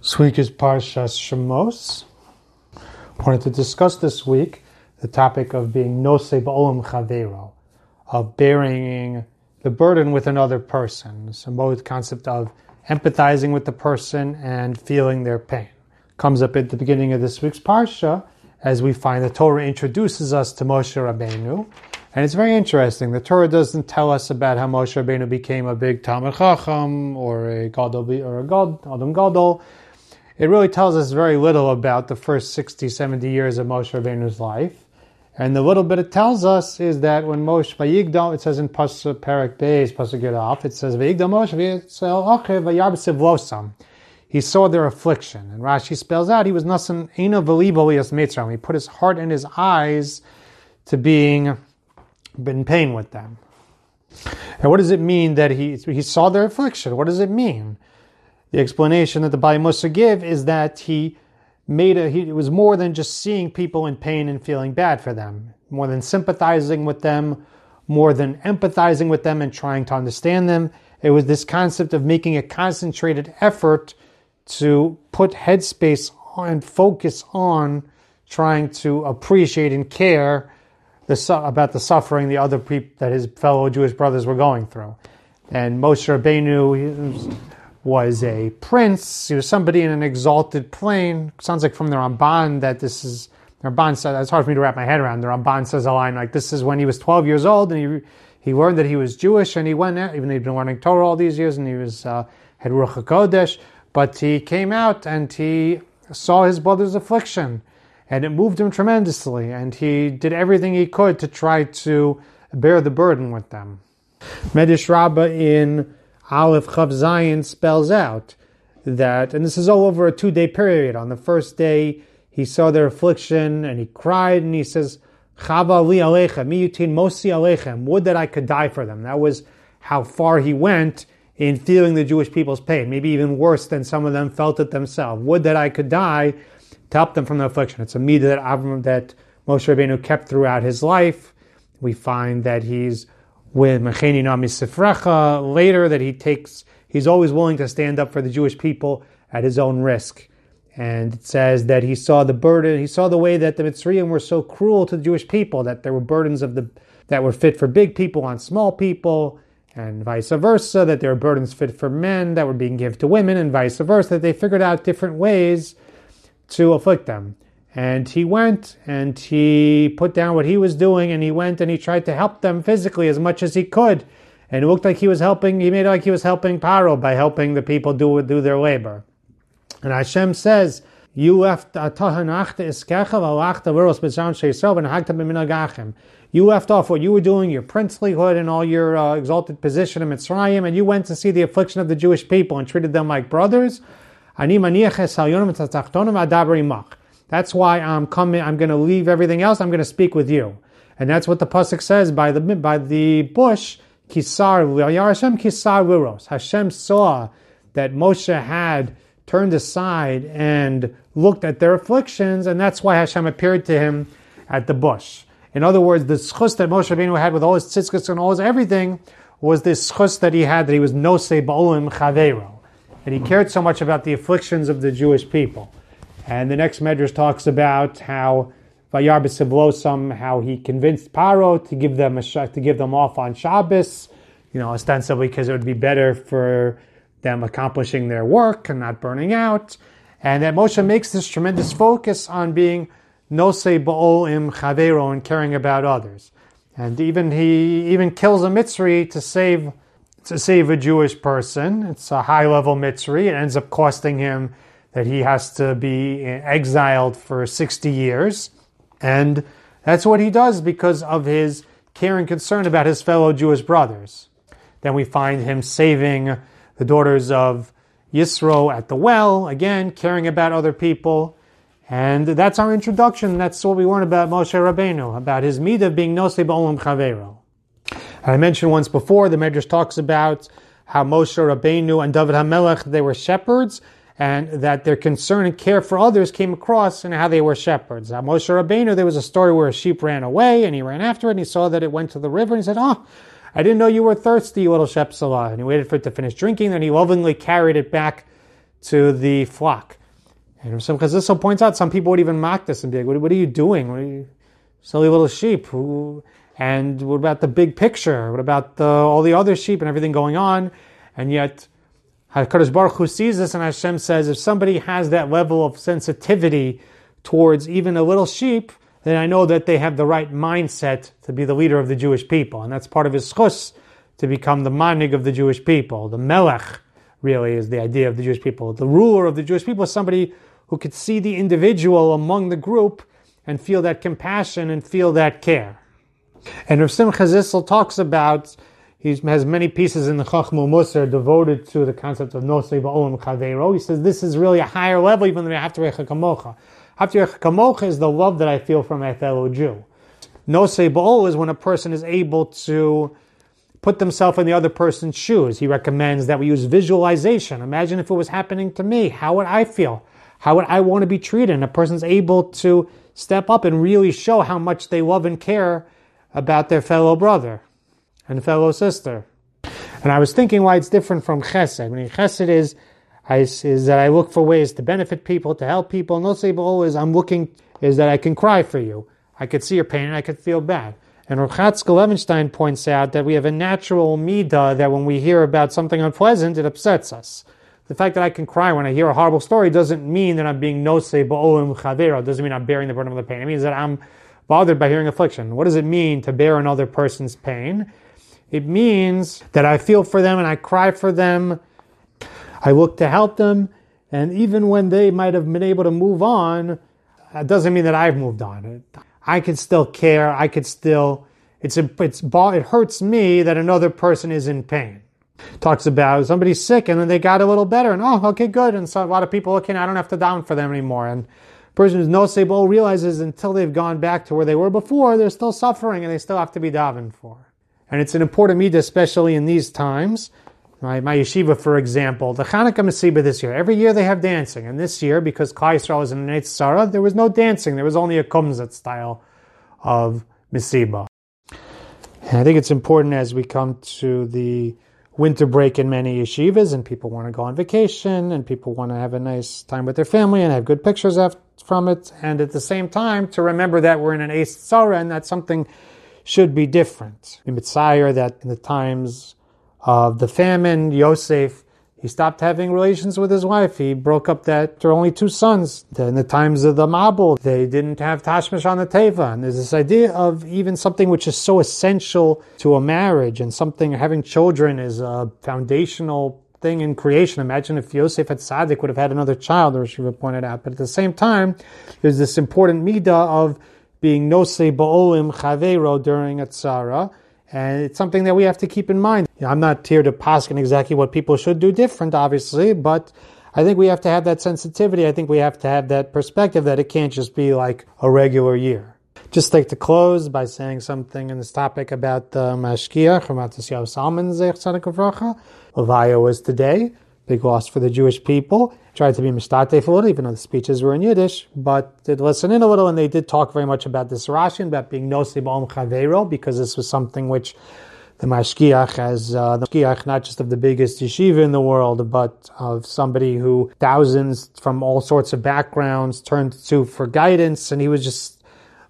This week is Parshas Shemos. Wanted to discuss this week the topic of being Nose Ba'olam Chavero, of bearing the burden with another person. It's a both concept of empathizing with the person and feeling their pain. Comes up at the beginning of this week's Parsha as we find the Torah introduces us to Moshe Rabbeinu. And it's very interesting. The Torah doesn't tell us about how Moshe Rabbeinu became a big Talmud Chacham or a Gadol or a God, Adam Gadol. It really tells us very little about the first 60, 70 years of Moshe Rabbeinu's life. And the little bit it tells us is that when Moshe Vayigdal, it says in Pasuk Perak Beis, Pasuk Yudaf, it says Vayigdal Moshe Vayarbsev He saw their affliction, and Rashi spells out he was nasan ena velibo mitzram. He put his heart and his eyes to being in pain with them. And what does it mean that he he saw their affliction? What does it mean? The explanation that the Bali Musa give is that he made a, he, it was more than just seeing people in pain and feeling bad for them, more than sympathizing with them, more than empathizing with them and trying to understand them. It was this concept of making a concentrated effort to put headspace and focus on trying to appreciate and care the, about the suffering the other people that his fellow Jewish brothers were going through. And Moshe Rabbeinu, was a prince. He was somebody in an exalted plane. Sounds like from the Ramban that this is the Ramban says it's hard for me to wrap my head around. The Ramban says a line like this is when he was 12 years old and he he learned that he was Jewish and he went out, even though he'd been learning Torah all these years and he was uh, had Ruach HaKodesh, but he came out and he saw his brother's affliction and it moved him tremendously and he did everything he could to try to bear the burden with them. Medrash Rabbah in Aleph Chav Zion spells out that, and this is all over a two day period. On the first day, he saw their affliction and he cried and he says, Chava li alechem, miyutin mosi alechem, would that I could die for them. That was how far he went in feeling the Jewish people's pain, maybe even worse than some of them felt it themselves. Would that I could die to help them from the affliction. It's a midah that that Moshe Rabbeinu kept throughout his life. We find that he's with Mecheni Nami Sifrecha later that he takes, he's always willing to stand up for the Jewish people at his own risk. And it says that he saw the burden, he saw the way that the Mitzrayim were so cruel to the Jewish people, that there were burdens of the that were fit for big people on small people, and vice versa, that there were burdens fit for men that were being given to women, and vice versa, that they figured out different ways to afflict them. And he went and he put down what he was doing and he went and he tried to help them physically as much as he could. And it looked like he was helping, he made it like he was helping Paro by helping the people do, do their labor. And Hashem says, you left you left off what you were doing, your princelyhood and all your uh, exalted position in Mitzrayim, and you went to see the affliction of the Jewish people and treated them like brothers. That's why I'm coming. I'm going to leave everything else. I'm going to speak with you, and that's what the pasuk says by the by the bush. Kisar Hashem kisar. Hashem saw that Moshe had turned aside and looked at their afflictions, and that's why Hashem appeared to him at the bush. In other words, the zechus that Moshe Rabbeinu had with all his tzitzus and all his everything was this zechus that he had that he was nosei ba'olim chavero, and he cared so much about the afflictions of the Jewish people. And the next medrash talks about how Vayar B'Sivlosam, how he convinced Paro to give them a to give them off on Shabbos, you know, ostensibly because it would be better for them accomplishing their work and not burning out. And that Moshe makes this tremendous focus on being Nose Ba'ol Im Chavero and caring about others. And even he even kills a Mitzri to save to save a Jewish person. It's a high level Mitzri. It ends up costing him that he has to be exiled for 60 years. And that's what he does because of his care and concern about his fellow Jewish brothers. Then we find him saving the daughters of Yisro at the well, again, caring about other people. And that's our introduction. That's what we learn about Moshe Rabbeinu, about his midah being nosei ba'olam chavero. I mentioned once before, the Medrash talks about how Moshe Rabbeinu and David HaMelech, they were shepherds, and that their concern and care for others came across in how they were shepherds. At Moshe Rabbeinu, there was a story where a sheep ran away, and he ran after it, and he saw that it went to the river, and he said, "Oh, I didn't know you were thirsty, you little shepselah." And he waited for it to finish drinking, then he lovingly carried it back to the flock. And Simcha Zissel points out some people would even mock this and be like, "What, what are you doing? What are you, silly little sheep?" Who, and what about the big picture? What about the, all the other sheep and everything going on? And yet, Hakadosh Baruch Hu sees this, and Hashem says, if somebody has that level of sensitivity towards even a little sheep, then I know that they have the right mindset to be the leader of the Jewish people, and that's part of his chus to become the manhig of the Jewish people. The melech really is the idea of the Jewish people. The ruler of the Jewish people is somebody who could see the individual among the group and feel that compassion and feel that care. And Rav Simcha Zissel talks about, he has many pieces in the Chachmu Musar devoted to the concept of Nosei Ba'olam Chaveiro. He says this is really a higher level even than Haftarecha Kamocha. Haftarecha Kamocha is the love that I feel for my fellow Jew. Nosei Ba'ol is when a person is able to put themselves in the other person's shoes. He recommends that we use visualization. Imagine if it was happening to me. How would I feel? How would I want to be treated? And a person's able to step up and really show how much they love and care about their fellow brother and fellow sister. And I was thinking why it's different from chesed. I mean, chesed is, is that I look for ways to benefit people, to help people. No say is I'm looking is that I can cry for you. I could see your pain and I could feel bad. And Reb Chatzkel Levenstein points out that we have a natural midah that when we hear about something unpleasant, it upsets us. The fact that I can cry when I hear a horrible story doesn't mean that I'm being nose ba'olim chavera. Doesn't mean I'm bearing the burden of the pain. It means that I'm bothered by hearing affliction. What does it mean to bear another person's pain? It means that I feel for them and I cry for them. I look to help them. And even when they might have been able to move on, that doesn't mean that I've moved on. I can still care. I could still, it's, it's, it hurts me that another person is in pain talks about somebody's sick and then they got a little better and oh okay good and so a lot of people okay, I don't have to down for them anymore and person who's no sable realizes until they've gone back to where they were before they're still suffering and they still have to be davened for and it's an important midah especially in these times. My, my yeshiva for example the Hanukkah Masiba this year every year they have dancing. And this year because Klal Yisrael was in an Sarah there was no dancing. There was only a kumzitz style of Masiba. And I think it's important as we come to the winter break in many yeshivas, and people want to go on vacation, and people want to have a nice time with their family and have good pictures from it. And at the same time, to remember that we're in an Eis Tzara and that something should be different. In Mitzayir, that in the times of the famine, Yosef he stopped having relations with his wife. He broke up that there are only two sons. In the times of the Mabul, they didn't have Tashmish on the Teva. And there's this idea of even something which is so essential to a marriage and something having children is a foundational thing in creation. Imagine if Yosef at Tzaddik would have had another child, or Shiva pointed out. But at the same time, there's this important midah of being nosei ba'olim chavero during a tzara and it's something that we have to keep in mind. You know, I'm not here to poskin exactly what people should do different, obviously, but I think we have to have that sensitivity. I think we have to have that perspective that it can't just be like a regular year. Just like to close by saying something in this topic about uh, the Mashgiach, Matisyahu Salomon Zech Tzaddik Levaya was today big loss for the Jewish people. Tried to be mistate for it, even though the speeches were in Yiddish, but did listen in a little, and they did talk very much about this Rashi, about being nosib om chavero, because this was something which the mashgiach as uh, the mashgiach not just of the biggest yeshiva in the world, but of somebody who thousands from all sorts of backgrounds turned to for guidance, and he was just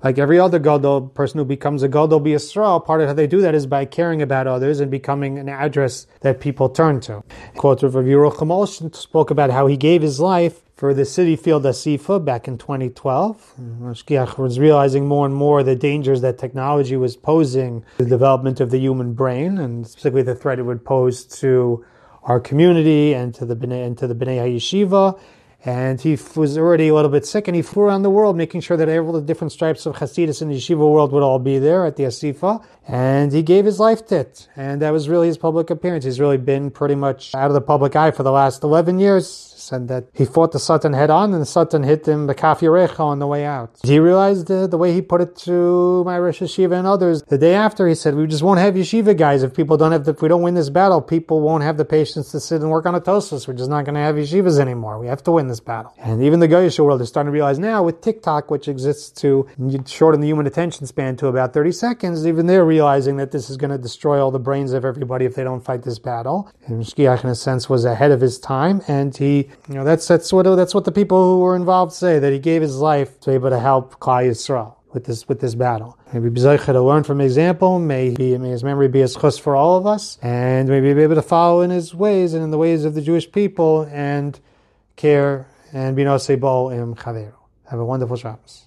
like every other gadol person who becomes a gadol b'Yisrael, part of how they do that is by caring about others and becoming an address that people turn to. Quote of Yerucham spoke about how he gave his life for the Citi Field Asifa back in 2012. Mashgiach was realizing more and more the dangers that technology was posing the development of the human brain, and specifically the threat it would pose to our community and to the Bnei, and to the Bnei HaYeshiva and he was already a little bit sick, and he flew around the world making sure that all the different stripes of Hasidus in the yeshiva world would all be there at the Asifa, and he gave his life to it, and that was really his public appearance. He's really been pretty much out of the public eye for the last 11 years, said that he fought the Satan head on, and the Satan hit him the Kaf on the way out. He realized the way he put it to my Rosh and others. The day after, he said, "We just won't have yeshiva guys if people don't have. The, if we don't win this battle, people won't have the patience to sit and work on a Tosfos. We're just not going to have yeshivas anymore. We have to win this battle." And even the Goyish world is starting to realize now with TikTok, which exists to shorten the human attention span to about 30 seconds, even they're realizing that this is going to destroy all the brains of everybody if they don't fight this battle. And Shkiach, in a sense, was ahead of his time, and he You know, that's that's what that's what the people who were involved say that he gave his life to be able to help Klal Yisrael with this with this battle. Maybe B'zaycha to learn from example. May he may his memory be as chus for all of us, and maybe be able to follow in his ways and in the ways of the Jewish people and care and be no sebo im chaveru. Have a wonderful Shabbos.